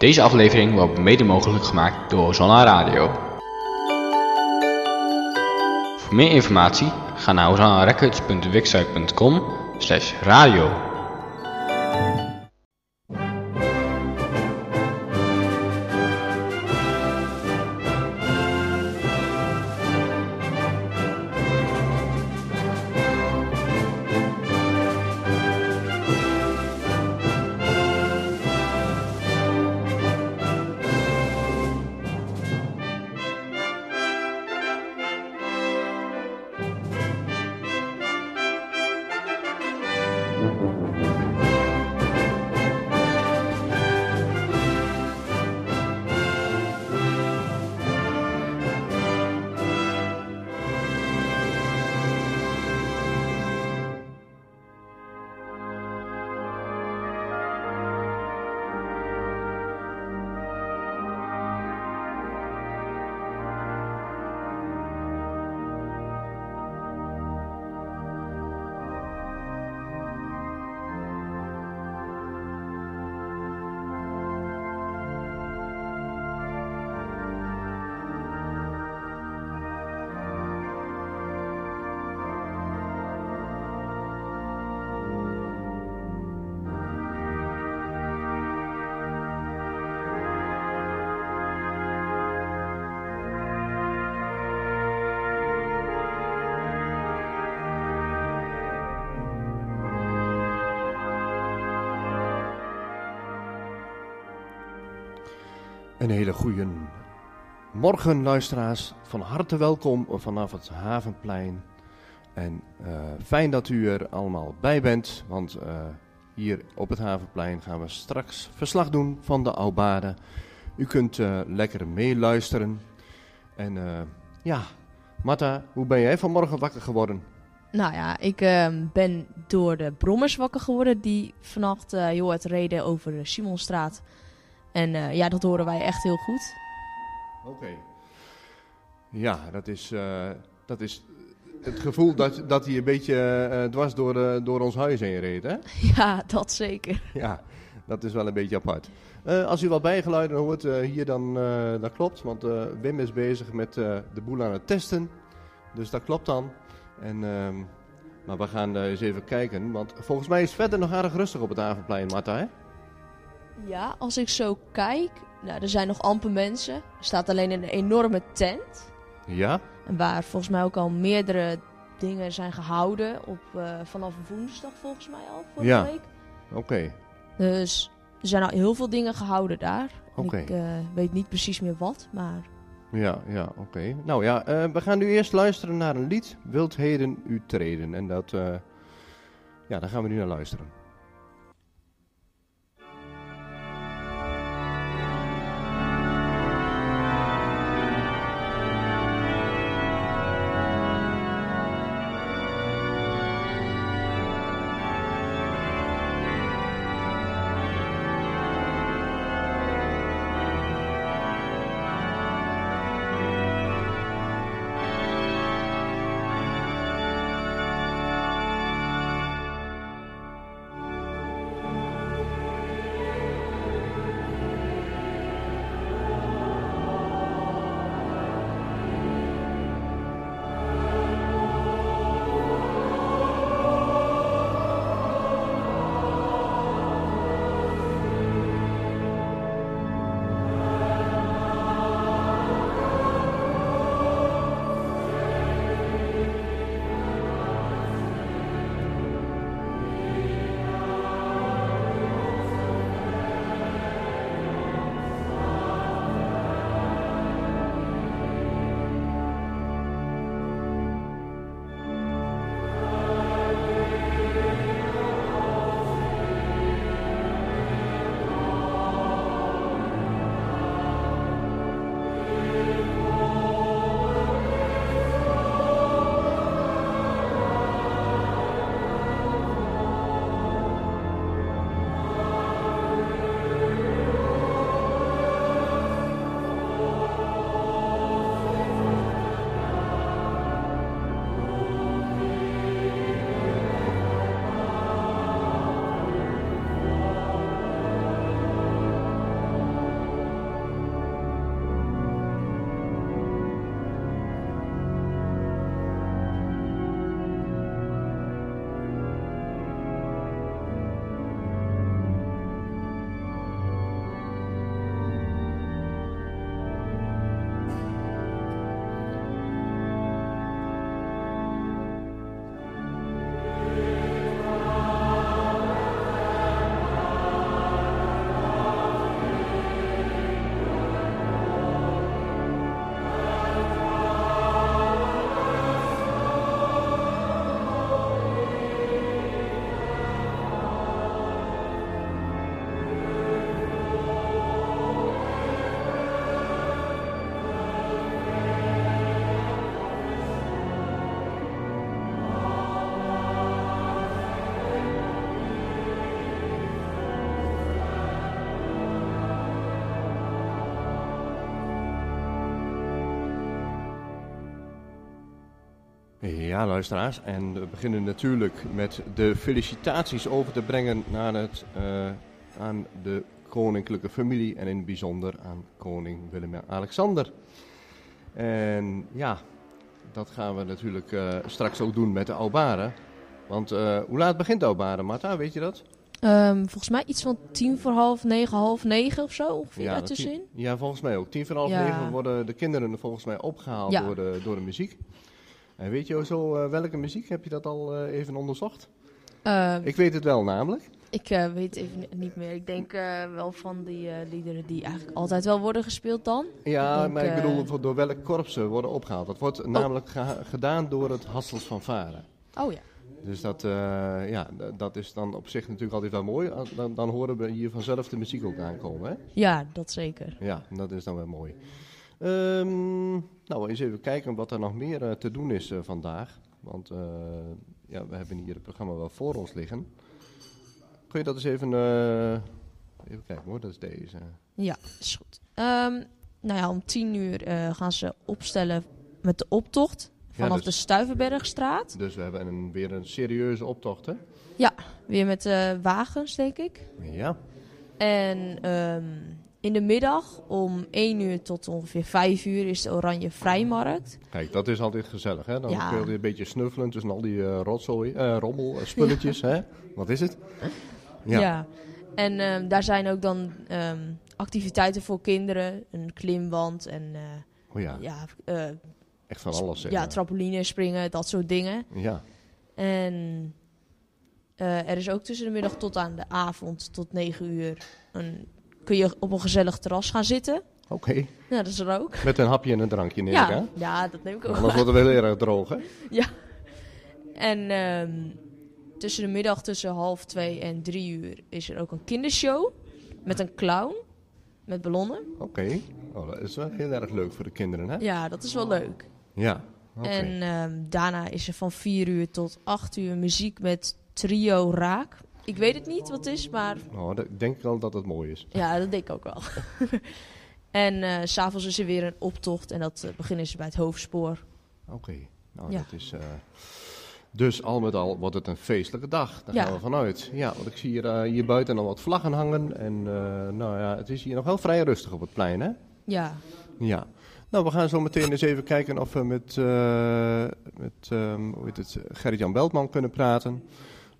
Deze aflevering wordt mede mogelijk gemaakt door Zonna Radio. Voor meer informatie ga naar ozonnarecords.wixsite.com slash radio. Een hele goede morgen, luisteraars. Van harte welkom vanaf het Havenplein. En eh, fijn dat u er allemaal bij bent, want eh, hier op het Havenplein gaan we straks verslag doen van de Aubade. U kunt eh, lekker meeluisteren. En ja, Marta, hoe ben jij vanmorgen wakker geworden? Nou ja, ik ehm, ben door de brommers wakker geworden die vannacht heel het reden over de Simonstraat. En uh, ja, dat horen wij echt heel goed. Oké. Ja, dat is, uh, dat is het gevoel dat, dat hij een beetje uh, dwars door, door ons huis heen reed, hè? Ja, dat zeker. Ja, dat is wel een beetje apart. als u wat bijgeluiden hoort hier, dan dat klopt. Want Wim is bezig met de boel aan het testen. Dus dat klopt dan. En, ehm, maar we gaan eens even kijken. Want volgens mij is verder nog aardig rustig op het avondplein, Marta, hè? Ja, als ik zo kijk, nou, er zijn nog amper mensen. Er staat alleen een enorme tent. Ja? En waar volgens mij ook al meerdere dingen zijn gehouden op, uh, vanaf woensdag volgens mij al, vorige ja. week. Oké. Dus er zijn al heel veel dingen gehouden daar. Oké. Ik uh, weet niet precies meer wat, maar... Ja, ja, oké. Nou ja, uh, we gaan nu eerst luisteren naar een lied, Wildheden u treden. En dat, ja, daar gaan we nu naar luisteren. Ja, luisteraars. En we beginnen natuurlijk met de felicitaties over te brengen naar het, uh, aan de koninklijke familie en in het bijzonder aan koning Willem en ja, dat gaan we natuurlijk uh, straks ook doen met de Aubaren. Want uh, hoe laat begint de Aubaren, Marta? Weet je dat? Um, volgens mij iets van tien voor half negen, half negen of zo ongeveer ja, daartussenin. Ja, volgens mij ook. Tien voor half ja. negen worden de kinderen volgens mij opgehaald Ja. door, de, door de muziek. En weet je zo uh, welke muziek? Heb je dat al uh, even onderzocht? Ehm, Ik weet het wel namelijk. ik uh, weet even niet meer. Ik denk uh, wel van die uh, liederen die eigenlijk altijd wel worden gespeeld dan. Ja, Ik denk, maar ik eh, bedoel door welk korps ze worden opgehaald. Dat wordt namelijk geha- gedaan door het Hassels van Varen. Oh ja. Dus dat, eh, ja, dat is dan op zich natuurlijk altijd wel mooi. Als- Dan, dan horen we hier vanzelf de muziek ook aankomen. Hè? Ja, dat zeker. Ja, dat is dan wel mooi. Ehm, nou, eens even kijken wat er nog meer eh, te doen is eh, vandaag. Want eh, ja, we hebben hier het programma wel voor ons liggen. Kun je dat eens even... even kijken hoor, dat is deze. Ja, is goed. Ehm, nou ja, om tien uur gaan ze opstellen met de optocht vanaf dus- de Stuivenbergstraat. Dus we hebben een, weer een serieuze optocht, hè? Weer met wagens, denk ik. Ja. En ehm, in de middag om 1 uur tot ongeveer 5 uur is de Oranje Vrijmarkt. Kijk, dat is altijd gezellig, hè? Dan Ja. kun je een beetje snuffelen tussen al die eh, rotzooi, eh, rommel, spulletjes, hè? Wat is het? Ja. En ehm, daar zijn ook dan ehm, activiteiten voor kinderen. Een klimwand en eh, Oh ja, ja, echt van alles, ja, trampoline springen, dat soort dingen. Ja, En er is ook tussen de middag tot aan de avond, tot 9 uur, een, kun je op een gezellig terras gaan zitten. oké. Ja, dat is er ook. Met een hapje en een drankje, neem ik Ja, aan. ja, dat neem ik ook Anders wordt het wel heel erg droog, hè? En ehm, tussen de middag tussen half twee en drie uur is er ook een kindershow met een clown met ballonnen. Oké. Oh, dat is wel heel erg leuk voor de kinderen, hè? Ja, dat is wel leuk. Ja. En ehm, daarna is er van 4 uur tot 8 uur muziek met trio raak. Ik weet het niet wat het is, maar dat- ik denk wel dat het mooi is. ja, dat denk ik ook wel. en s s'avonds is er weer een optocht en dat eh, beginnen ze bij het hoofdspoor. Oké. Nou, Ja. dat is... eh, Dus al met al wordt het een feestelijke dag. Daar Ja. gaan we vanuit. Ja, want ik zie hier, eh, hier buiten nog wat vlaggen hangen. En nou ja, het is hier nog wel vrij rustig op het plein, hè? Ja, Ja. Nou, we gaan zo meteen eens even kijken of we met, eh met ehm, hoe heet het, Gerrit-Jan Beltman kunnen praten.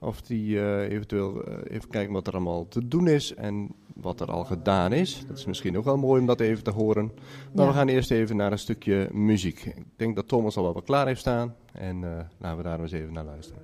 Of die eh, eventueel eh, even kijken wat er allemaal te doen is en wat er al gedaan is. Dat is misschien ook wel mooi om dat even te horen. Maar Ja. we gaan eerst even naar een stukje muziek. Ik denk dat Thomas al wel wat klaar heeft staan. En eh, laten we daar eens even naar luisteren.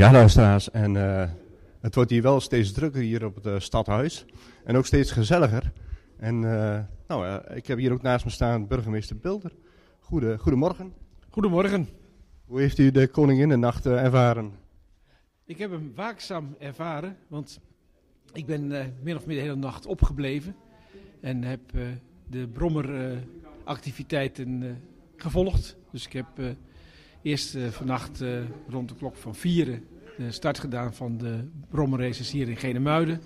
Ja, luisteraars. En uh, het wordt hier wel steeds drukker hier op het uh, stadhuis. En ook steeds gezelliger. En uh, nou, ik heb hier ook naast me staan burgemeester Bilder. Goede, goedemorgen. Goedemorgen. Hoe heeft u de Koninginnennacht ervaren? Ik heb hem waakzaam ervaren, want ik ben min of meer de hele nacht opgebleven. En heb de brommeractiviteiten gevolgd. Dus ik heb Eerst uh, vannacht uh, rond de klok van vieren de start gedaan van de brommerraces hier in Genemuiden.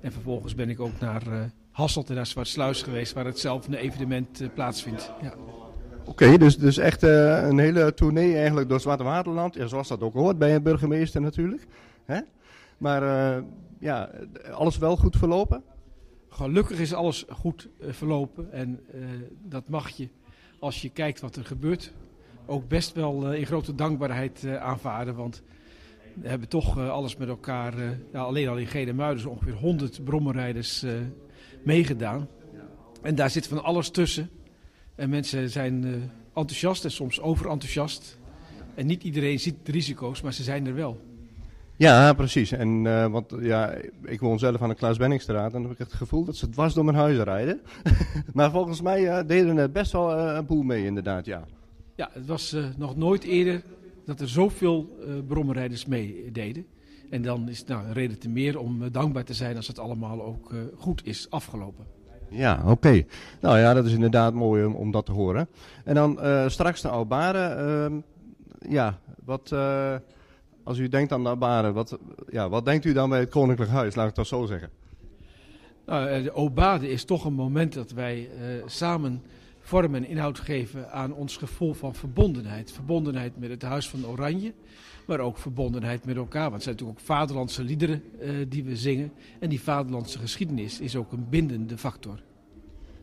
En vervolgens ben ik ook naar Hasselt en naar Zwartsluis geweest, waar hetzelfde evenement plaatsvindt. Ja. Oké, okay, dus, dus echt een hele tournee eigenlijk door Zwarte Waterland. Ja, zoals dat ook hoort bij een burgemeester natuurlijk. Hè? Maar ja, alles wel goed verlopen? Gelukkig is alles goed verlopen en dat mag je als je kijkt wat er gebeurt ook best wel uh, in grote dankbaarheid uh, aanvaarden. Want we hebben toch uh, alles met elkaar, alleen al in Gedemuiden ongeveer 100 brommerrijders meegedaan. En daar zit van alles tussen. En mensen zijn enthousiast en soms overenthousiast. En niet iedereen ziet de risico's, maar ze zijn er wel. Ja, precies. En want ja, ik woon zelf aan de Klaas Benningstraat en dan heb ik het gevoel dat ze dwars door mijn huis rijden. maar volgens mij uh, deden er best wel een boel mee, inderdaad, ja. Ja, het was uh, nog nooit eerder dat er zoveel uh, brommerrijders meededen. En dan is het nou, een reden te meer om dankbaar te zijn als het allemaal ook goed is afgelopen. Ja, oké. Okay. Nou ja, dat is inderdaad mooi om, om dat te horen. En dan straks de Albaren. Ehm, ja, wat, als u denkt aan de Albaren, wat, ja, wat denkt u dan bij het Koninklijk Huis? Laat ik dat zo zeggen. Nou, de Obade is toch een moment dat wij samen vorm en inhoud geven aan ons gevoel van verbondenheid. Verbondenheid met het Huis van Oranje, maar ook verbondenheid met elkaar. Want het zijn natuurlijk ook vaderlandse liederen uh, die we zingen. En die vaderlandse geschiedenis is ook een bindende factor.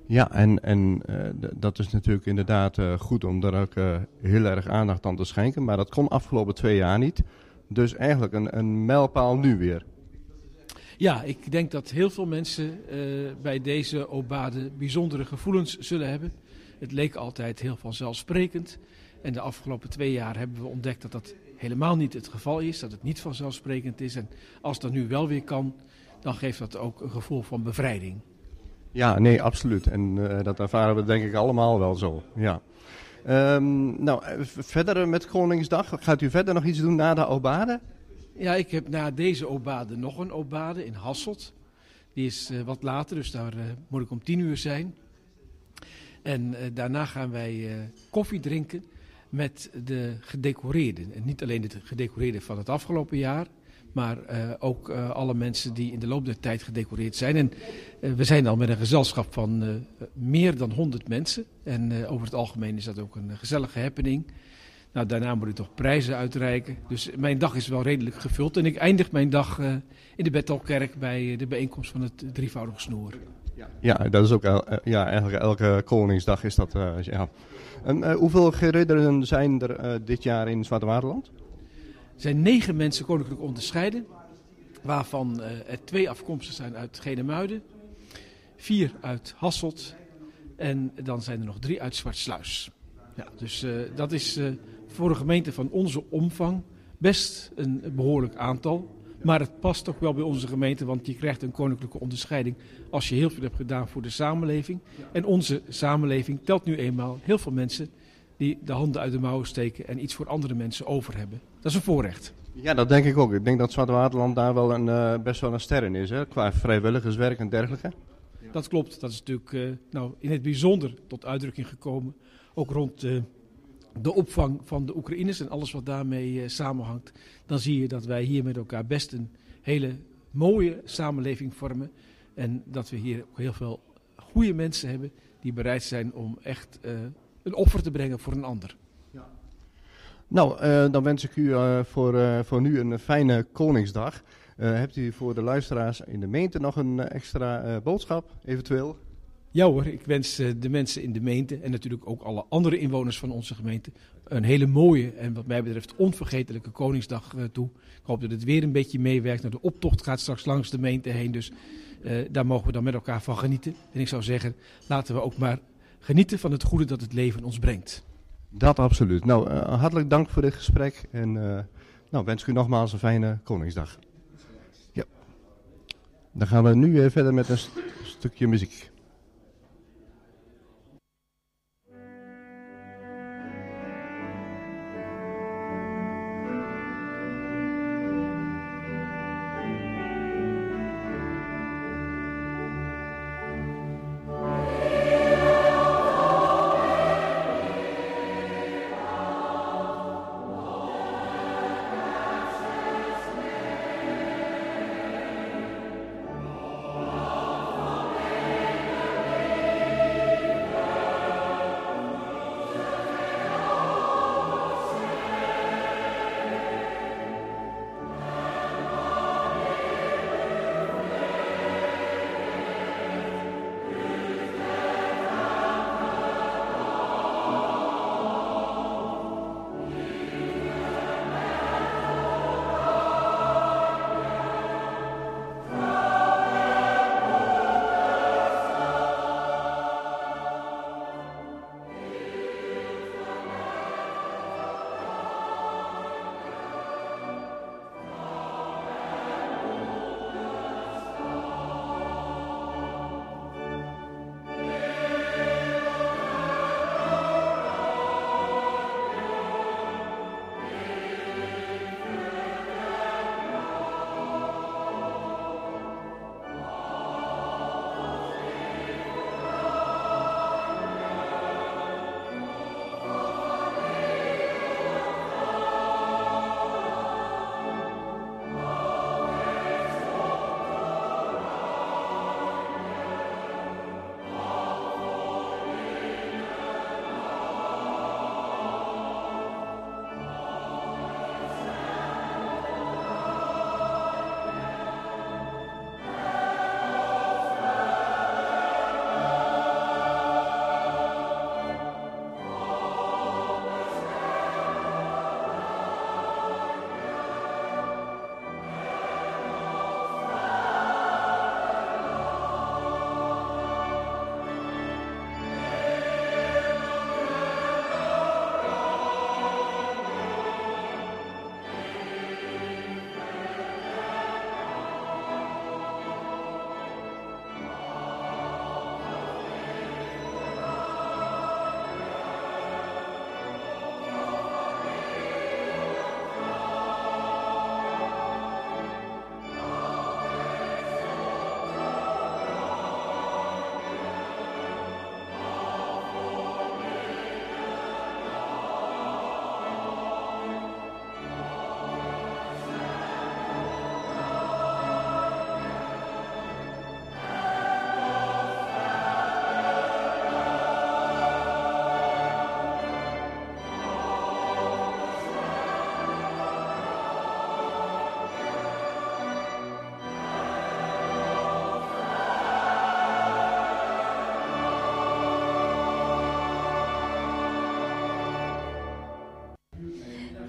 Ja, en, en uh, dat is natuurlijk inderdaad uh, goed om daar ook heel erg aandacht aan te schenken. Maar dat kon afgelopen twee jaar niet. Dus eigenlijk een, een mijlpaal nu weer. Ja, ik denk dat heel veel mensen bij deze Obade bijzondere gevoelens zullen hebben. Het leek altijd heel vanzelfsprekend. En de afgelopen twee jaar hebben we ontdekt dat dat helemaal niet het geval is. Dat het niet vanzelfsprekend is. En als dat nu wel weer kan, dan geeft dat ook een gevoel van bevrijding. Ja, nee, absoluut. En uh, dat ervaren we denk ik allemaal wel zo. Ja. Um, nou, eh, verder met Koningsdag. Gaat u verder nog iets doen na de Obade? Ja, ik heb na deze Obade nog een Obade in Hasselt. Die is uh, wat later, dus daar uh, moet ik om tien uur zijn. En uh, daarna gaan wij uh, koffie drinken met de gedecoreerden. En niet alleen de gedecoreerden van het afgelopen jaar, maar uh, ook alle mensen die in de loop der tijd gedecoreerd zijn. En we zijn al met een gezelschap van meer dan 100 mensen. En over het algemeen is dat ook een gezellige happening. Nou, daarna moet ik toch prijzen uitreiken. Dus mijn dag is wel redelijk gevuld. En ik eindig mijn dag in de Bethelkerk bij de bijeenkomst van het drievoudige snoer. Ja, ja dat is ook el, eh, ja, eigenlijk elke Koningsdag is dat. Uh, ja. En, uh, hoeveel geridderen zijn er dit jaar in Zwarte Waterland? Er zijn negen mensen koninklijk onderscheiden, waarvan er twee afkomstig zijn uit Genemuiden, vier uit Hasselt en dan zijn er nog drie uit Zwartsluis. Ja, dus dat is voor een gemeente van onze omvang best een behoorlijk aantal. Maar het past toch wel bij onze gemeente, want je krijgt een koninklijke onderscheiding als je heel veel hebt gedaan voor de samenleving. En onze samenleving telt nu eenmaal heel veel mensen die de handen uit de mouwen steken en iets voor andere mensen over hebben. Dat is een voorrecht. Ja, dat denk ik ook. Ik denk dat Zwarte Waterland daar wel een, uh, best wel een ster in is, hè? qua vrijwilligerswerk en dergelijke. Dat klopt. Dat is natuurlijk uh, nou, in het bijzonder tot uitdrukking gekomen. Ook rond uh, de opvang van de Oekraïners en alles wat daarmee samenhangt. Dan zie je dat wij hier met elkaar best een hele mooie samenleving vormen. En dat we hier ook heel veel goede mensen hebben die bereid zijn om echt uh, een offer te brengen voor een ander. Ja. Nou, uh, dan wens ik u uh, voor, voor nu een fijne Koningsdag. hebt u voor de luisteraars in de meente nog een extra boodschap, eventueel? Ja hoor, ik wens de mensen in de meente en natuurlijk ook alle andere inwoners van onze gemeente een hele mooie en wat mij betreft onvergetelijke Koningsdag toe. Ik hoop dat het weer een beetje meewerkt. Nou, de optocht gaat straks langs de meente heen, dus uh, daar mogen we dan met elkaar van genieten. En ik zou zeggen, laten we ook maar genieten van het goede dat het leven ons brengt. Dat absoluut. Nou, uh, hartelijk dank voor dit gesprek. En uh, Nou, wens ik u nogmaals een fijne Koningsdag. Ja. Dan gaan we nu verder met een stukje muziek.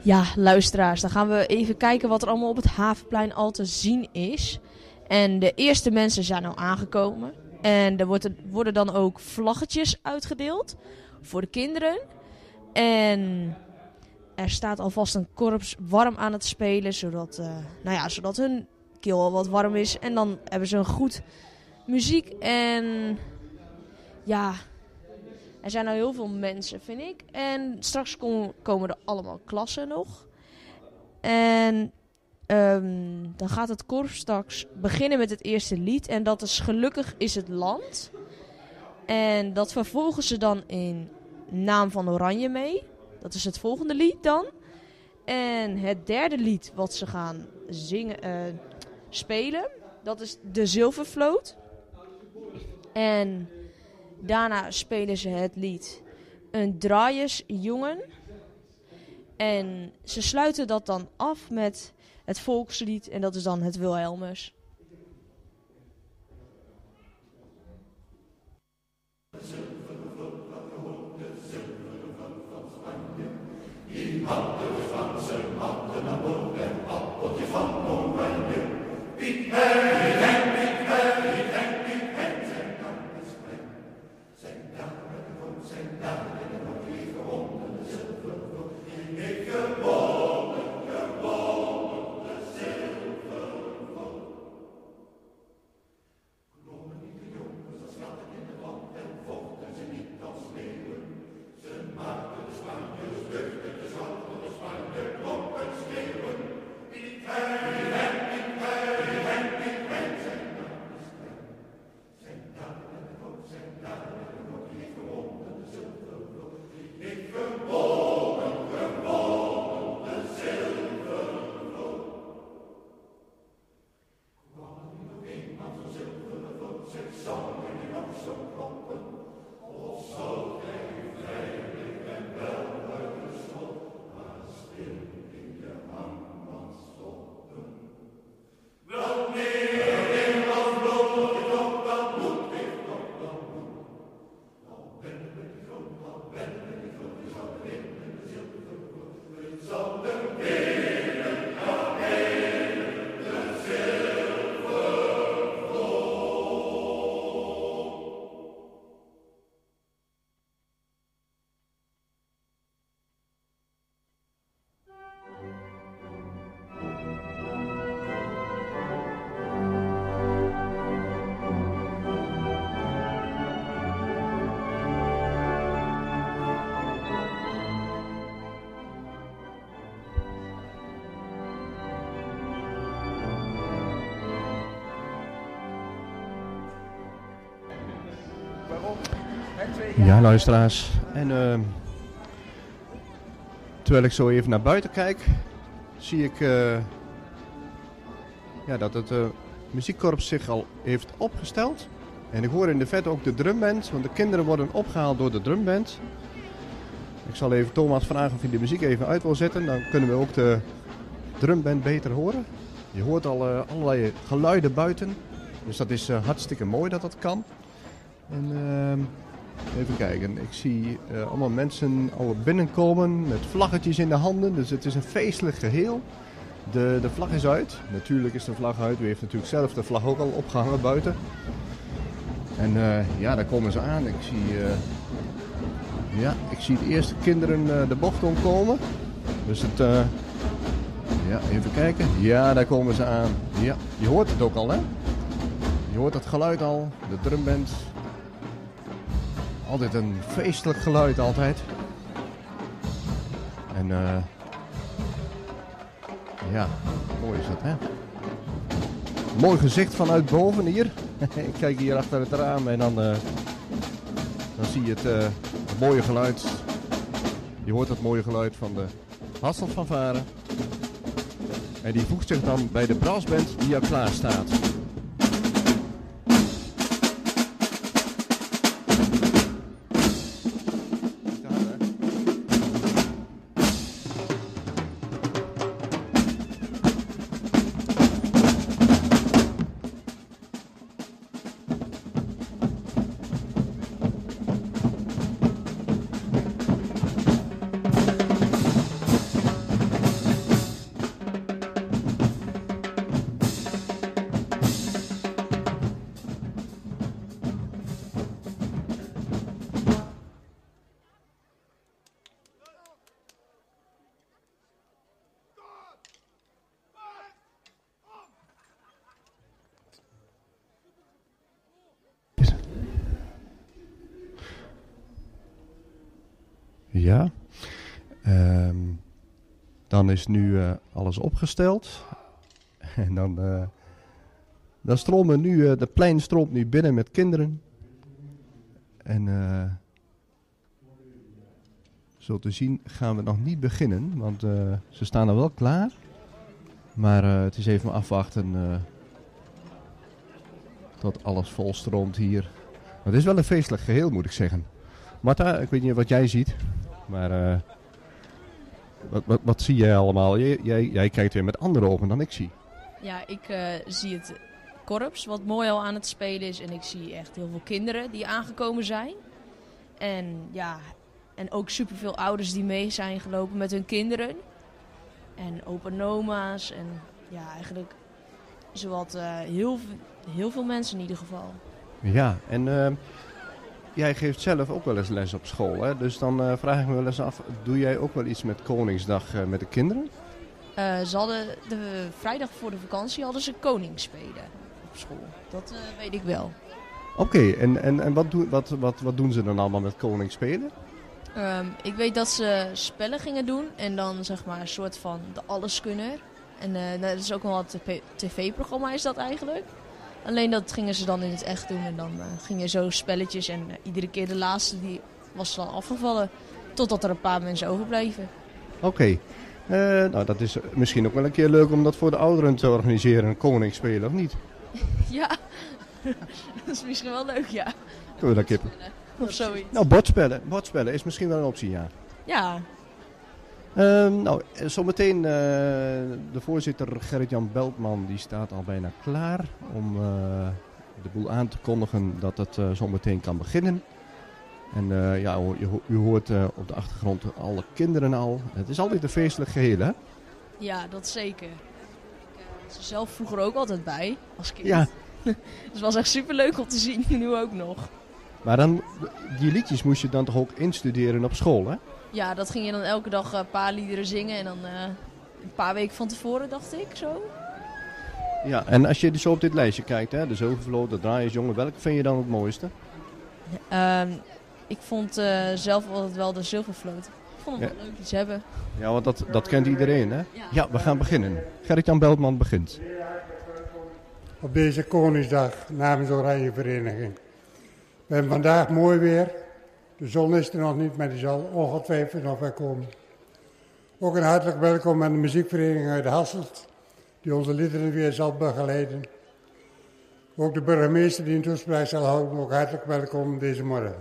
Ja, luisteraars, dan gaan we even kijken wat er allemaal op het Havenplein al te zien is. En de eerste mensen zijn al aangekomen. En er, worden dan ook vlaggetjes uitgedeeld voor de kinderen. En er staat alvast een korps warm aan het spelen, zodat, uh, nou ja, zodat hun keel al wat warm is. En dan hebben ze een goed muziek en ja, er zijn nou heel veel mensen, vind ik. En straks komen er allemaal klassen nog. En um, dan gaat het korps straks beginnen met het eerste lied. En dat is Gelukkig is het land. En dat vervolgen ze dan in Naam van Oranje mee. Dat is het volgende lied dan. En het derde lied wat ze gaan zingen, uh, spelen, dat is De Zilvervloot. En Daarna spelen ze het lied Een draaiersjongen. En ze sluiten dat dan af met het volkslied en dat is dan het Wilhelmus. zilveren van Spanje, Ja, luisteraars. En ehm, terwijl ik zo even naar buiten kijk, zie ik eh, ja, dat het eh, muziekkorps zich al heeft opgesteld. En ik hoor in de vet ook de drumband, want de kinderen worden opgehaald door de drumband. Ik zal even Thomas vragen of hij de muziek even uit wil zetten. Dan kunnen we ook de drumband beter horen. Je hoort al eh, allerlei geluiden buiten. Dus dat is hartstikke mooi dat dat kan. En ehm, even kijken. Ik zie eh, allemaal mensen al binnenkomen met vlaggetjes in de handen. Dus het is een feestelijk geheel. De, de vlag is uit. Natuurlijk is de vlag uit. U heeft natuurlijk zelf de vlag ook al opgehangen buiten. En eh, ja, daar komen ze aan. Ik zie, eh, ja, ik zie de eerste kinderen de bocht omkomen. Dus het, ja, even kijken. Ja, daar komen ze aan. Ja, je hoort het ook al, hè? Je hoort het geluid al, de drumband. Altijd een feestelijk geluid, altijd. En eh ja, mooi is dat, hè? Mooi gezicht vanuit boven hier. Ik kijk hier achter het raam en dan, eh, dan zie je het, eh, mooie geluid. Je hoort het mooie geluid van de Hasselt van Varen. En die voegt zich dan bij de brassband die al klaar staat. Dan is nu eh, alles opgesteld. En dan, eh, dan stromen nu, eh, de plein stroomt nu binnen met kinderen. En zo te zien gaan we nog niet beginnen, want ze staan er wel klaar. Maar het is even afwachten tot alles volstroomt hier. Het is wel een feestelijk geheel, moet ik zeggen. Marta, ik weet niet wat jij ziet, maar wat, wat, wat zie jij allemaal? Jij, jij, jij kijkt weer met andere ogen dan ik zie. Ja, ik eh, zie het korps wat mooi al aan het spelen is. En ik zie echt heel veel kinderen die aangekomen zijn. En ja, en ook superveel ouders die mee zijn gelopen met hun kinderen. En opa en oma's. En ja, eigenlijk zowat eh, heel, heel veel mensen in ieder geval. Ja, en eh, jij geeft zelf ook wel eens les op school, hè? Dus dan eh, vraag ik me wel eens af, doe jij ook wel iets met Koningsdag eh, met de kinderen? Eh, ze hadden de vrijdag voor de vakantie hadden ze koning spelen op school. Dat weet ik wel. Oké, en, en, en wat, doen wat, wat, wat doen ze dan allemaal met Koning spelen? Ehm, ik weet dat ze spellen gingen doen en dan zeg maar een soort van de alleskunner. En dat is ook wel een tv- tv-programma is dat eigenlijk. Alleen dat gingen ze dan in het echt doen en dan eh, gingen zo spelletjes en eh, iedere keer de laatste die was dan afgevallen. Totdat er een paar mensen overbleven. Oké, Eh, nou dat is misschien ook wel een keer leuk om dat voor de ouderen te organiseren, een Koning spelen of niet? ja, dat is misschien wel leuk, ja. Kunnen we dat kippen? Of zoiets. Nou, bordspellen. Bordspellen is misschien wel een optie, ja. Ja, Ehm, nou, eh, zometeen eh, de voorzitter Gerrit-Jan Beltman die staat al bijna klaar om eh, de boel aan te kondigen dat het eh, zometeen kan beginnen. En ja, u, u ho- u hoort op de achtergrond alle kinderen al. Het is altijd een feestelijk geheel, hè? ja, dat zeker. Ik was er zelf vroeger ook altijd bij, als kind. Ja. Dus het was echt super leuk om te zien, nu ook nog. Maar dan, die liedjes moest je dan toch ook instuderen op school, hè? Ja, dat ging je dan elke dag eh, een paar liederen zingen. En dan eh, een paar weken van tevoren, dacht ik zo. Ja, en als je zo op dit lijstje kijkt, hè, de Zilvervloot, de Draaiersjongen, welke vind je dan het mooiste? Ehm, ik vond eh, zelf altijd wel de zilvervloot. Ik vond hem Ja. wel leuk iets hebben. Ja, want dat, dat kent iedereen, hè? Ja. Ja, we gaan beginnen. Gerrit-Jan Beltman begint. op deze Koningsdag namens de Oranje Vereniging. We hebben vandaag mooi weer. De zon is er nog niet, maar die zal ongetwijfeld nog wel komen. Ook een hartelijk welkom aan de muziekvereniging uit Hasselt, die onze liederen weer zal begeleiden. Ook de burgemeester die een toespraak zal houden, ook hartelijk welkom deze morgen.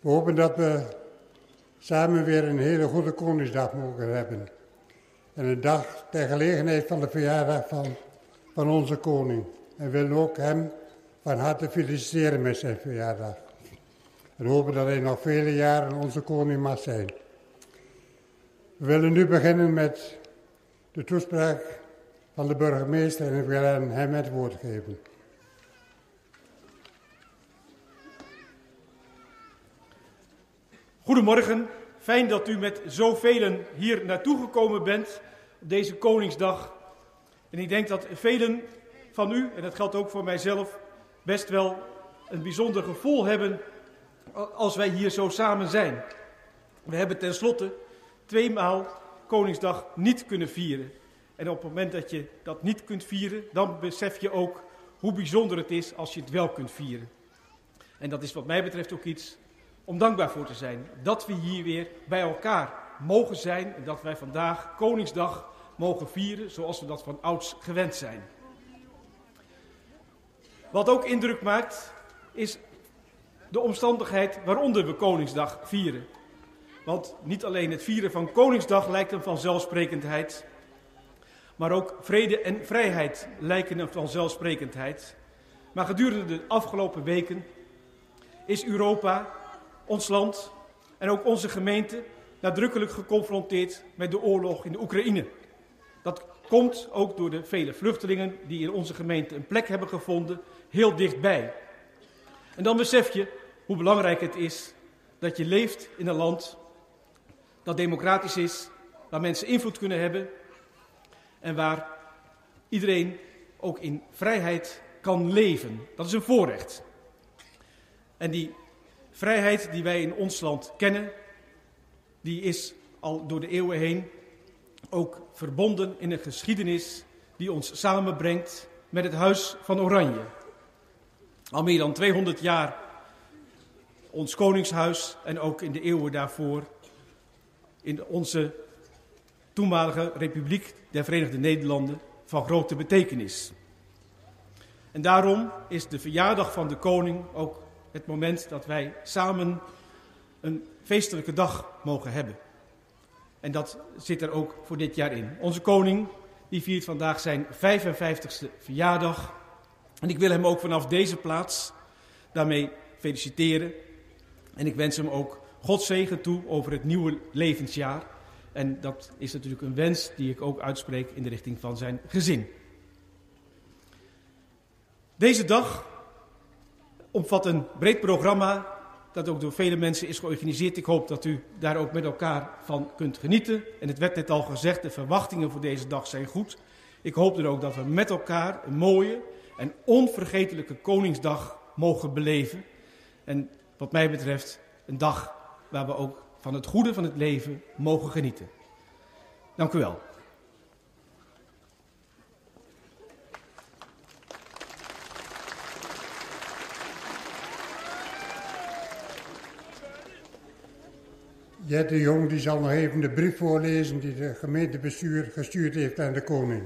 We hopen dat we samen weer een hele goede Koningsdag mogen hebben. En een dag ter gelegenheid van de verjaardag van, van onze koning. En willen ook hem van harte feliciteren met zijn verjaardag. En hopen dat hij nog vele jaren onze koning mag zijn. We willen nu beginnen met de toespraak van de burgemeester en ik wil hem het woord geven. Goedemorgen, fijn dat u met zoveel hier naartoe gekomen bent op deze Koningsdag. En ik denk dat velen van u, en dat geldt ook voor mijzelf, best wel een bijzonder gevoel hebben als wij hier zo samen zijn. We hebben tenslotte tweemaal Koningsdag niet kunnen vieren. En op het moment dat je dat niet kunt vieren, dan besef je ook hoe bijzonder het is als je het wel kunt vieren. En dat is wat mij betreft ook iets om dankbaar voor te zijn. Dat we hier weer bij elkaar mogen zijn en dat wij vandaag Koningsdag mogen vieren zoals we dat van ouds gewend zijn. Wat ook indruk maakt, is de omstandigheid waaronder we Koningsdag vieren. Want niet alleen het vieren van Koningsdag lijkt een vanzelfsprekendheid, maar ook vrede en vrijheid lijken een vanzelfsprekendheid. Maar gedurende de afgelopen weken is Europa, ons land en ook onze gemeente nadrukkelijk geconfronteerd met de oorlog in de Oekraïne. Dat komt ook door de vele vluchtelingen die in onze gemeente een plek hebben gevonden, heel dichtbij. En dan besef je hoe belangrijk het is dat je leeft in een land dat democratisch is, waar mensen invloed kunnen hebben en waar iedereen ook in vrijheid kan leven. Dat is een voorrecht. En die vrijheid die wij in ons land kennen, die is al door de eeuwen heen ook verbonden in een geschiedenis die ons samenbrengt met het Huis van Oranje. Al meer dan 200 jaar ons koningshuis en ook in de eeuwen daarvoor in onze toenmalige Republiek der Verenigde Nederlanden van grote betekenis. En daarom is de verjaardag van de koning ook het moment dat wij samen een feestelijke dag mogen hebben. En dat zit er ook voor dit jaar in. Onze koning die viert vandaag zijn 55ste verjaardag. En ik wil hem ook vanaf deze plaats daarmee feliciteren. En ik wens hem ook God zegen toe over het nieuwe levensjaar. En dat is natuurlijk een wens die ik ook uitspreek in de richting van zijn gezin. Deze dag omvat een breed programma dat ook door vele mensen is georganiseerd. Ik hoop dat u daar ook met elkaar van kunt genieten. En het werd net al gezegd, de verwachtingen voor deze dag zijn goed. Ik hoop er ook dat we met elkaar een mooie en onvergetelijke Koningsdag mogen beleven. En wat mij betreft een dag waar we ook van het goede van het leven mogen genieten. Dank u wel. Jette Jong die zal nog even de brief voorlezen die de gemeentebestuur gestuurd heeft aan de koning.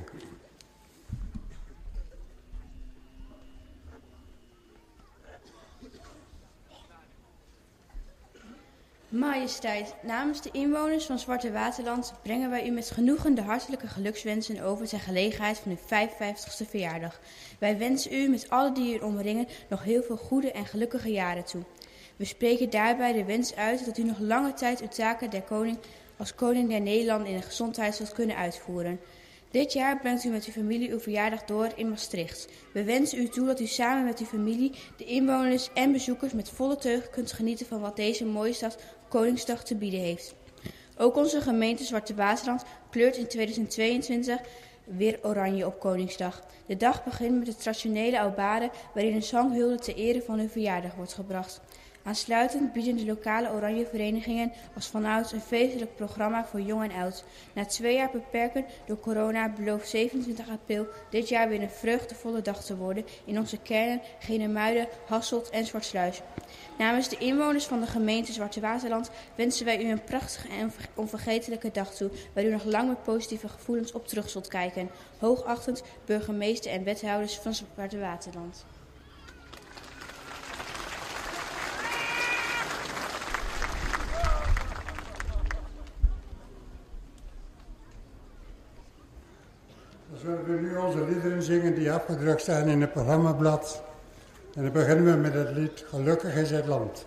Majesteit, namens de inwoners van Zwarte Waterland brengen wij u met genoegen de hartelijke gelukswensen over ter gelegenheid van uw 55ste verjaardag. Wij wensen u met alle die u omringen nog heel veel goede en gelukkige jaren toe. We spreken daarbij de wens uit dat u nog lange tijd uw taken der koning als koning der Nederlanden in de gezondheid zult kunnen uitvoeren. Dit jaar brengt u met uw familie uw verjaardag door in Maastricht. We wensen u toe dat u samen met uw familie, de inwoners en bezoekers met volle teug kunt genieten van wat deze mooie stad Koningsdag te bieden heeft. Ook onze gemeente Zwarte Waterland kleurt in 2022 weer oranje op Koningsdag. De dag begint met de traditionele aubade waarin een zanghulde ter ere van uw verjaardag wordt gebracht. Aansluitend bieden de lokale oranje verenigingen als vanouds een feestelijk programma voor jong en oud. Na twee jaar beperken door corona belooft 27 april dit jaar weer een vreugdevolle dag te worden in onze kernen Genemuiden, Hasselt en Zwartsluis. Namens de inwoners van de gemeente Zwarte Waterland wensen wij u een prachtige en onvergetelijke dag toe, waar u nog lang met positieve gevoelens op terug zult kijken. Hoogachtend burgemeester en wethouders van Zwarte Waterland. Dan zullen we nu onze liederen zingen die afgedrukt staan in het programmablad. En dan beginnen we met het lied Gelukkig is het land.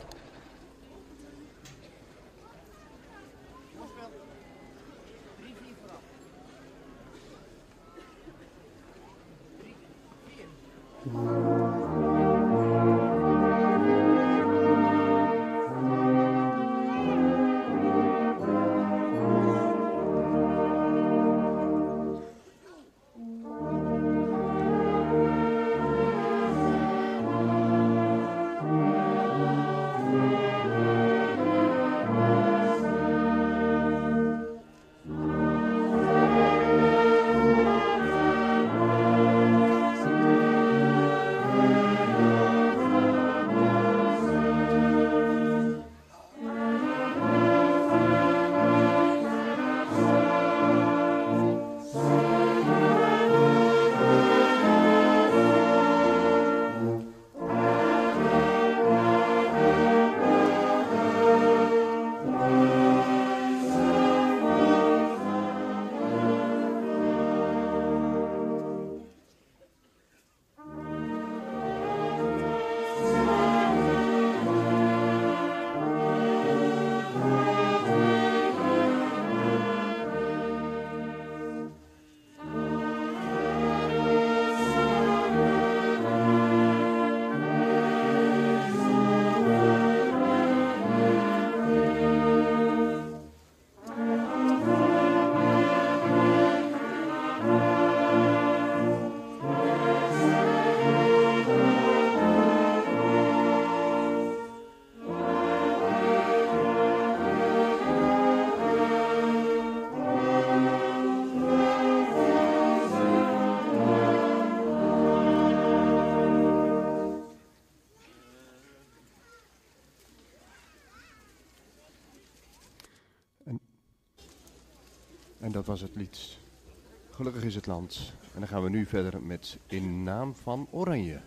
En dat was het lied. Gelukkig is het land. En dan gaan we nu verder met In naam van Oranje.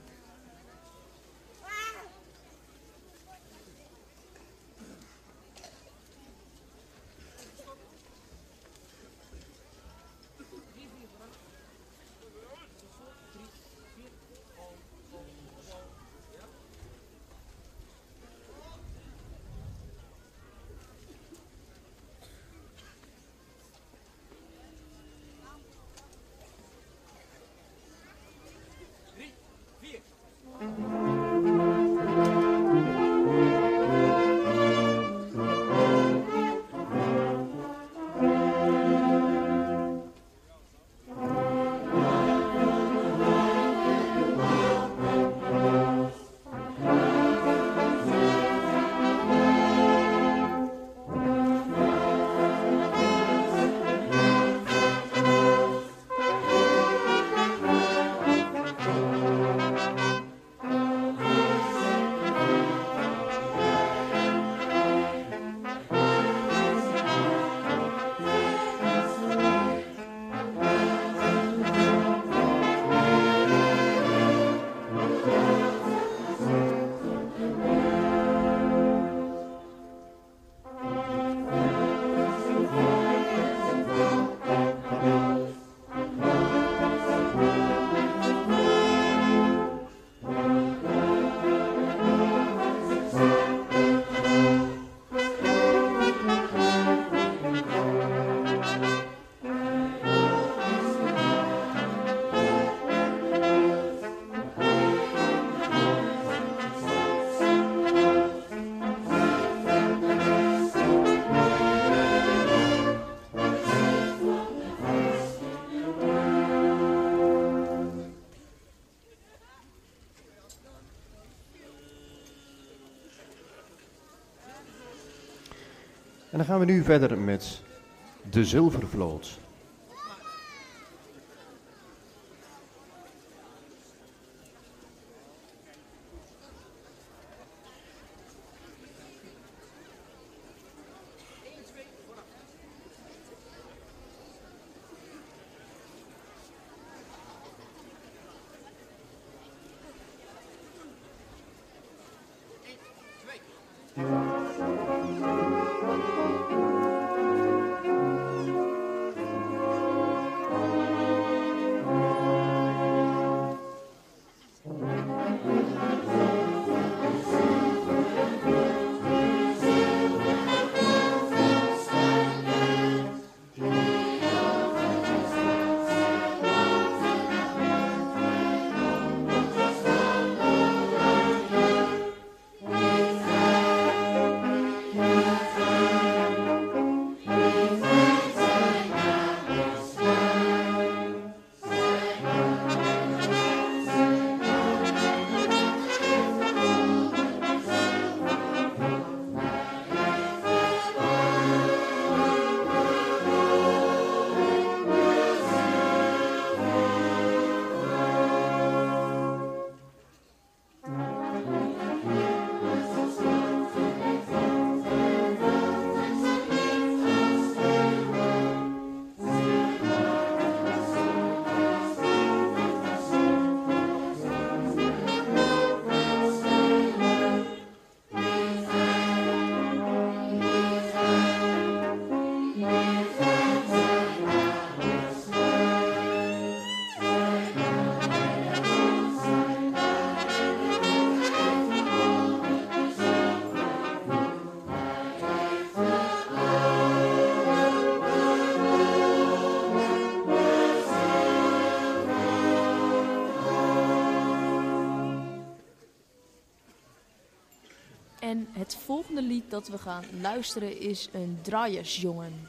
Dan gaan we nu verder met de Zilvervloot. Het volgende lied dat we gaan luisteren is een draaiersjongen.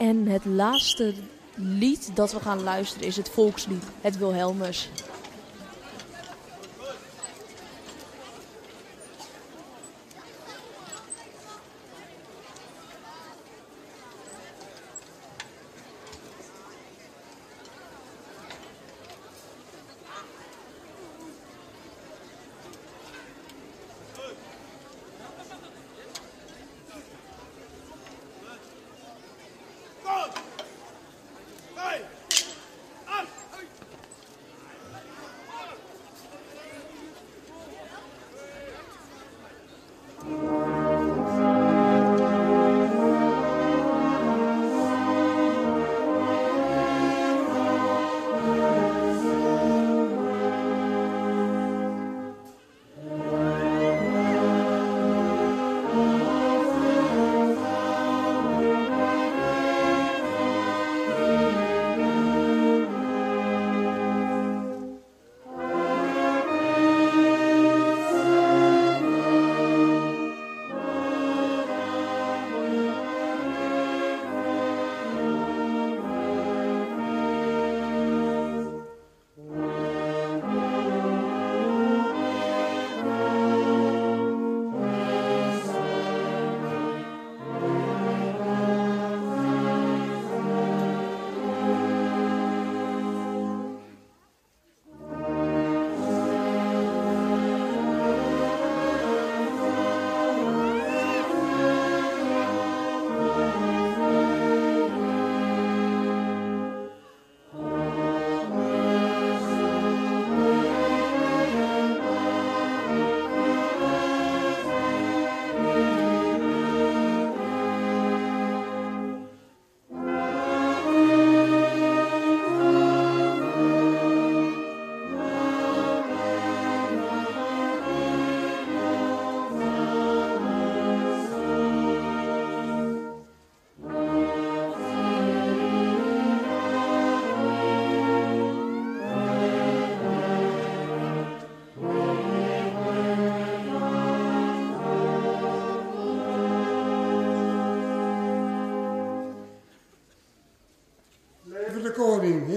En het laatste lied dat we gaan luisteren is het volkslied, het Wilhelmus.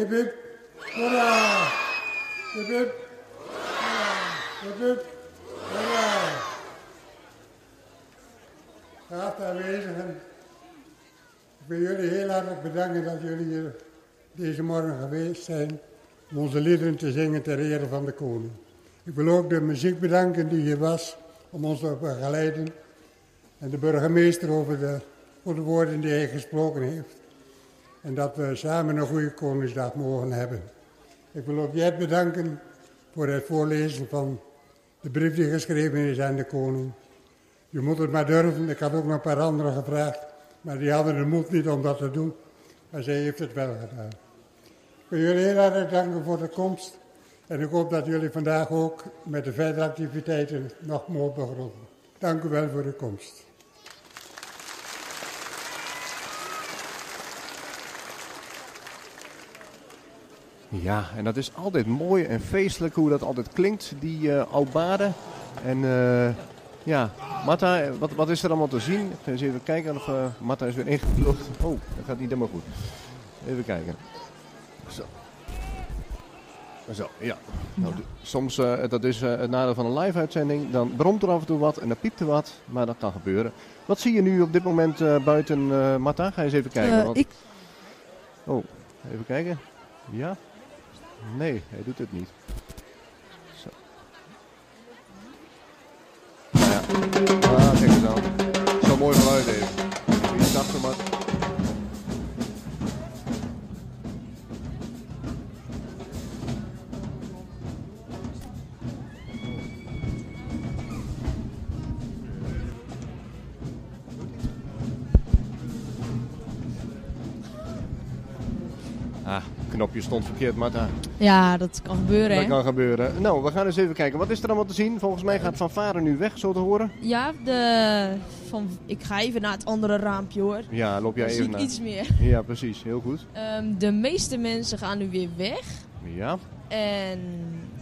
Hip hip. Hoera. Hip hip. Hip hip. Hoera. Geachte aanwezigen, ik wil jullie heel hartelijk bedanken dat jullie hier deze morgen geweest zijn om onze liederen te zingen ter ere van de koning. Ik wil ook de muziek bedanken die hier was om ons te begeleiden en de burgemeester over de, de woorden die hij gesproken heeft. En dat we samen een goede Koningsdag mogen hebben. Ik wil ook Jet bedanken voor het voorlezen van de brief die geschreven is aan de koning. Je moet het maar durven. Ik had ook nog een paar anderen gevraagd, maar die hadden de moed niet om dat te doen. Maar zij heeft het wel gedaan. Ik wil jullie heel erg danken voor de komst. En ik hoop dat jullie vandaag ook met de verdere activiteiten nog mogen begronden. Dank u wel voor de komst. Ja, en dat is altijd mooi en feestelijk hoe dat altijd klinkt, die uh, Aubade. En uh, ja, Marta, wat, wat is er allemaal te zien? Eens even kijken of uh, Marta is weer ingevlucht. Oh, dat gaat niet helemaal goed. Even kijken. Zo. Zo, ja. Nou, soms, uh, dat is uh, het nadeel van een live-uitzending. Dan bromt er af en toe wat en dan piept er wat, maar dat kan gebeuren. Wat zie je nu op dit moment uh, buiten, Marta? Ga eens even kijken. Want... ik... Oh, even kijken. Ja? Nee, hij doet het niet. Zo. Nou ja. Ah, kijk eens aan. Zo mooi geluid even. Knopje stond verkeerd, Marta. Ja, dat kan gebeuren, Dat hè? kan gebeuren. Nou, we gaan eens even kijken. Wat is er allemaal te zien? Volgens mij gaat Van Varen nu weg, zo te horen. Ja, de... Van... ik ga even naar het andere raampje, hoor. Ja, loop jij Dan even zie ik naar. iets meer. Ja, precies. Heel goed. Ehm, de meeste mensen gaan nu weer weg. Ja. En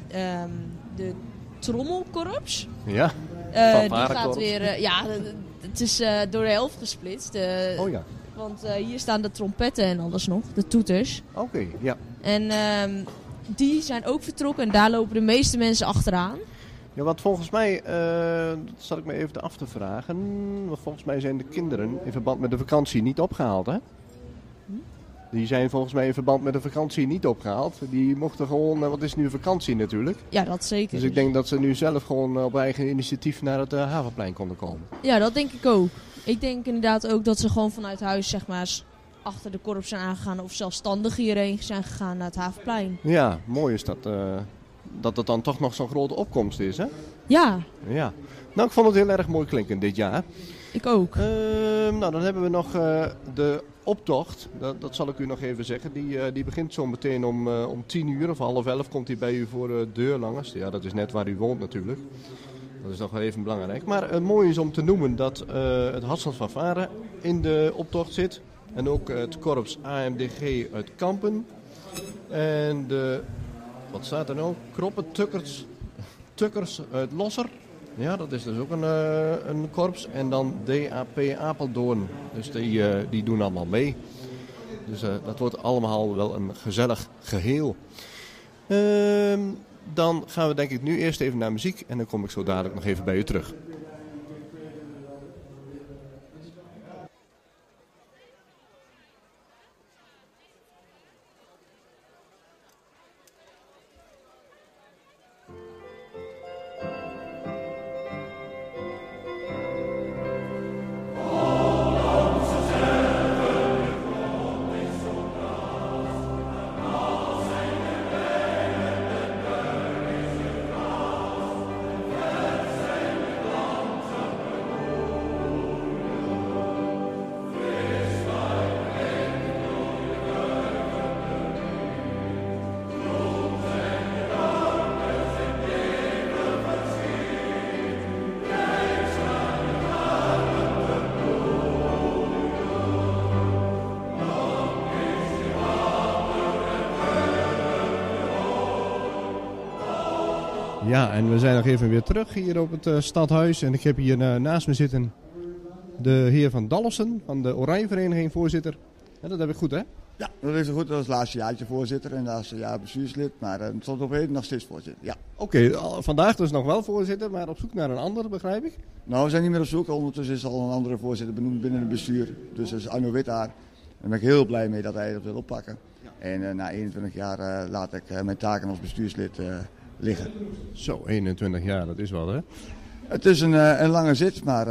ehm, de trommelkorps, Ja. eh, die Fanfarekorps. gaat weer... eh, ja, het- het is eh, door de helft gesplitst. eh, Oh ja. Want eh, hier staan de trompetten en alles nog, de toeters. Oké, ja. En ehm, die zijn ook vertrokken en daar lopen de meeste mensen achteraan. Ja, want volgens mij, eh, dat zat ik me even af te vragen. Want volgens mij zijn de kinderen in verband met de vakantie niet opgehaald, hè? Die zijn volgens mij in verband met de vakantie niet opgehaald. Die mochten gewoon, eh, het is nu vakantie natuurlijk. Ja, dat zeker. Dus ik denk dat ze nu zelf gewoon op eigen initiatief naar het havenplein konden komen. Ja, dat denk ik ook. Ik denk inderdaad ook dat ze gewoon vanuit huis zeg maar achter de korps zijn aangegaan of zelfstandig hierheen zijn gegaan naar het Havenplein. Ja, mooi is dat, eh, dat het dan toch nog zo'n grote opkomst is, hè? Ja, Ja. Nou, ik vond het heel erg mooi klinken dit jaar. ik ook. Ehm, nou, dan hebben we nog eh, de optocht. Dat, dat zal ik u nog even zeggen. Die, eh, die begint zo meteen om, om tien uur of half elf komt hij bij u voor de deur langs. Ja, dat is net waar u woont natuurlijk. Dat is nog wel even belangrijk. Maar het mooie is om te noemen dat eh, het Hasselt van Varen in de optocht zit. En ook het korps AMDG uit Kampen. En de, wat staat er nou? Kroppen Tukkers, uit Losser. Ja, dat is dus ook een, eh, een korps. En dan DAP Apeldoorn. Dus die, eh, die doen allemaal mee. Dus dat wordt allemaal wel een gezellig geheel. Ehm, dan gaan we denk ik nu eerst even naar muziek. En dan kom ik zo dadelijk nog even bij u terug. Ja, en we zijn nog even weer terug hier op het eh, stadhuis. En ik heb hier eh, naast me zitten de heer Van Dallessen van de Oranje Vereniging, voorzitter. Ja, dat heb ik goed, hè? Ja, dat is goed. Dat is het laatste jaartje voorzitter en het laatste jaar bestuurslid. Maar uh, tot op heden nog steeds voorzitter, ja. Oké, vandaag dus nog wel voorzitter, maar op zoek naar een andere, begrijp ik? Nou, we zijn niet meer op zoek. Ondertussen is al een andere voorzitter benoemd binnen het bestuur. Dus dat is Arno Wittaar. Daar ben ik heel blij mee dat hij dat wil oppakken. En uh, na 21 jaar uh, laat ik mijn taken als bestuurslid liggen. Zo, 21 jaar, dat is wel hè? Het is een, een lange zit, maar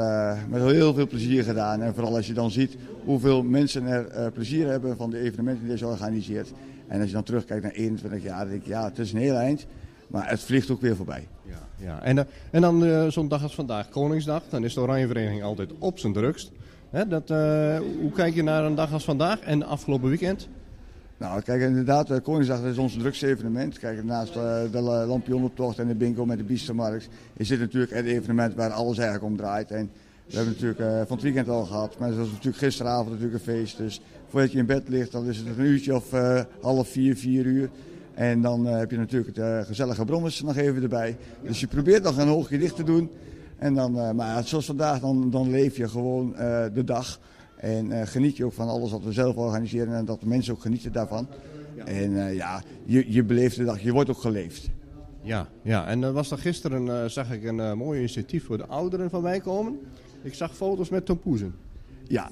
met heel veel plezier gedaan. En vooral als je dan ziet hoeveel mensen er plezier hebben van de evenementen die je organiseert. En als je dan terugkijkt naar 21 jaar, dan denk je ja, het is een heel eind. Maar het vliegt ook weer voorbij. Ja, ja. En, en dan zo'n dag als vandaag, Koningsdag, dan is de Oranje Vereniging altijd op zijn drukst. Hè, dat, hoe kijk je naar een dag als vandaag en afgelopen weekend? Nou, kijk, inderdaad, Koningsdag is ons drukste evenement. Kijk, naast uh, de lampionnenoptocht en de bingo met de Biestermarkt is dit natuurlijk het evenement waar alles eigenlijk om draait. En we hebben natuurlijk uh, van het weekend al gehad, maar het was natuurlijk gisteravond natuurlijk een feest. Dus voordat je in bed ligt, dan is het een uurtje of half vier, vier uur. En dan heb je natuurlijk de gezellige brommers nog even erbij. Dus je probeert nog een hoogje dicht te doen. En dan, maar zoals vandaag, dan, dan leef je gewoon de dag. En geniet je ook van alles wat we zelf organiseren en dat de mensen ook genieten daarvan. En ja, je, je beleeft de dag, je wordt ook geleefd. Ja, ja. en was er gisteren, zag ik een mooi initiatief voor de ouderen van mij komen. Ik zag foto's met tompoezen. Ja,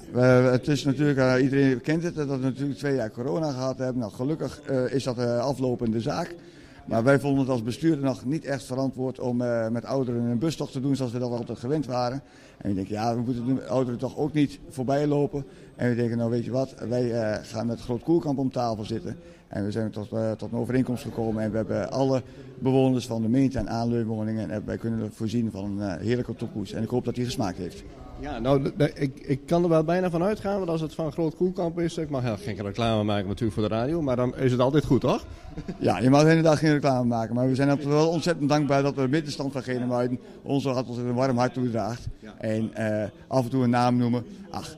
het is natuurlijk, iedereen kent het, dat we natuurlijk twee jaar corona gehad hebben. Nou, gelukkig is dat een aflopende zaak. Maar wij vonden het als bestuurder nog niet echt verantwoord om met ouderen een bustocht te doen zoals we dat altijd gewend waren. En we denken, ja, we moeten de ouderen toch ook niet voorbij lopen. En we denken, nou weet je wat, wij gaan met Groot Koelkamp om tafel zitten. En we zijn tot, tot een overeenkomst gekomen en we hebben alle bewoners van de gemeente en aanleunwoningen. En wij kunnen voorzien van een heerlijke toekomst. En ik hoop dat die gesmaakt heeft. Ja, nou, ik, ik kan er wel bijna van uitgaan, want als het van Groot Koelkamp is, ik mag ja, geen reclame maken natuurlijk voor de radio, maar dan is het altijd goed, toch? Ja, je mag inderdaad geen reclame maken, maar we zijn altijd wel ontzettend dankbaar dat de middenstand van Genemuiden ons had ons een warm hart toegedraagt. Ja. En uh, af en toe een naam noemen, ach. Dat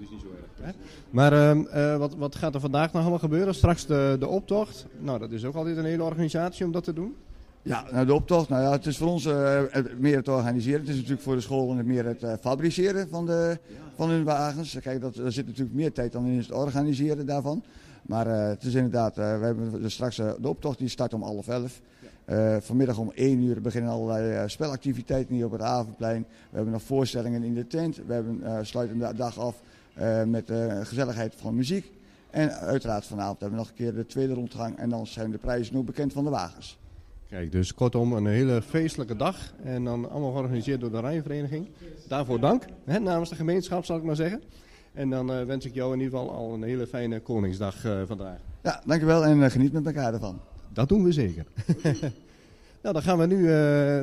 is niet zo erg. Hè? Maar uh, uh, wat, wat gaat er vandaag nog allemaal gebeuren? Straks de, de optocht. Nou, dat is ook altijd een hele organisatie om dat te doen. Ja, nou de optocht, nou ja, het is voor ons uh, meer het organiseren. Het is natuurlijk voor de scholen meer het uh, fabriceren van, de, van hun wagens. Kijk, dat, daar zit natuurlijk meer tijd dan in het organiseren daarvan. Maar uh, het is inderdaad, we hebben dus straks de optocht, die start om half elf. vanmiddag om één uur beginnen allerlei spelactiviteiten hier op het Havenplein. We hebben nog voorstellingen in de tent. We hebben, sluiten de dag af met gezelligheid van muziek. En uiteraard vanavond hebben we nog een keer de tweede rondgang. En dan zijn de prijzen ook bekend van de wagens. Kijk, dus kortom een hele feestelijke dag. En dan allemaal georganiseerd door de Rijnvereniging. Daarvoor dank, hè, namens de gemeenschap zal ik maar zeggen. En dan uh, wens ik jou in ieder geval al een hele fijne Koningsdag uh, vandaag. Ja, dankjewel en uh, geniet met elkaar ervan. Dat doen we zeker. nou, dan gaan we nu,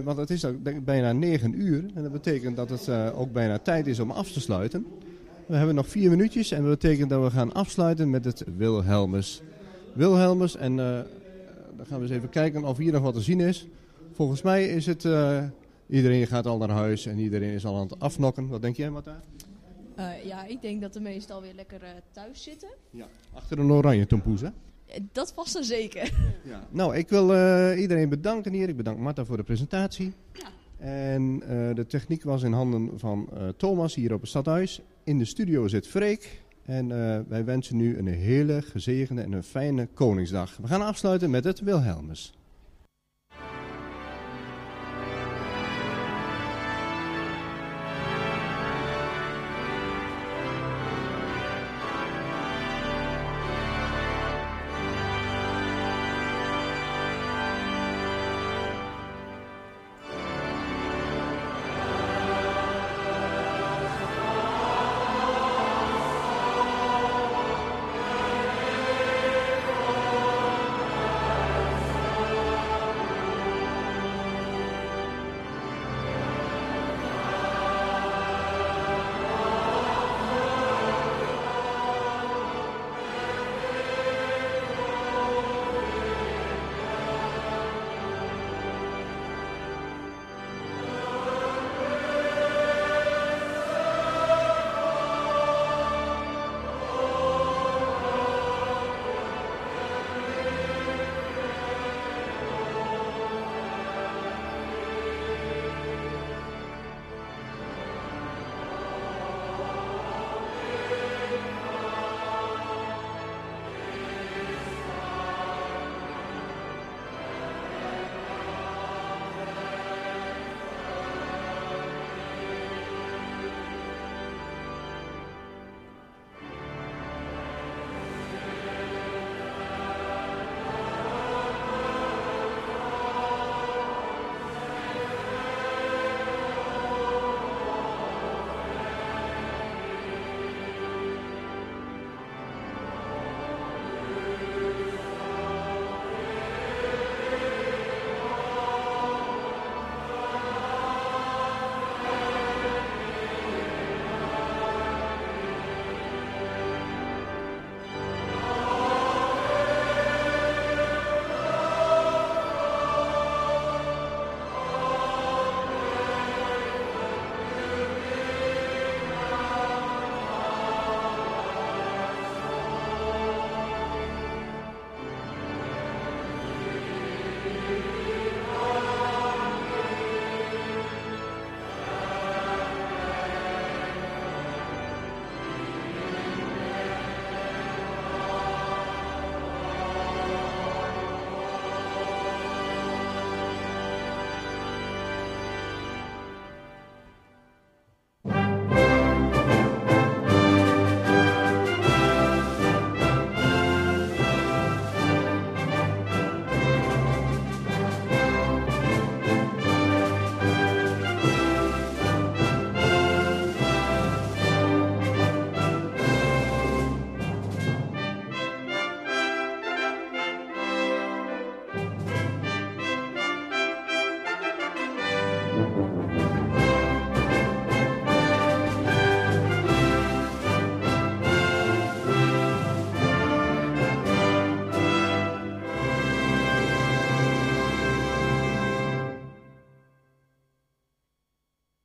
want het is denk bijna 9 uur. En dat betekent dat het ook bijna tijd is om af te sluiten. We hebben nog vier minuutjes en dat betekent dat we gaan afsluiten met het Wilhelmus. Wilhelmus en dan gaan we eens even kijken of hier nog wat te zien is. Volgens mij is het... Uh, iedereen gaat al naar huis en iedereen is al aan het afnokken. Wat denk jij, Marta? Uh, ja, ik denk dat de meesten alweer lekker uh, thuis zitten. Ja, achter een oranje tompoes, hè? Dat past er zeker. Ja. Nou, ik wil iedereen bedanken hier. Ik bedank Marta voor de presentatie. Ja. En de techniek was in handen van Thomas hier op het stadhuis. In de studio zit Freek. En uh, wij wensen nu een hele gezegende en een fijne Koningsdag. We gaan afsluiten met het Wilhelmus.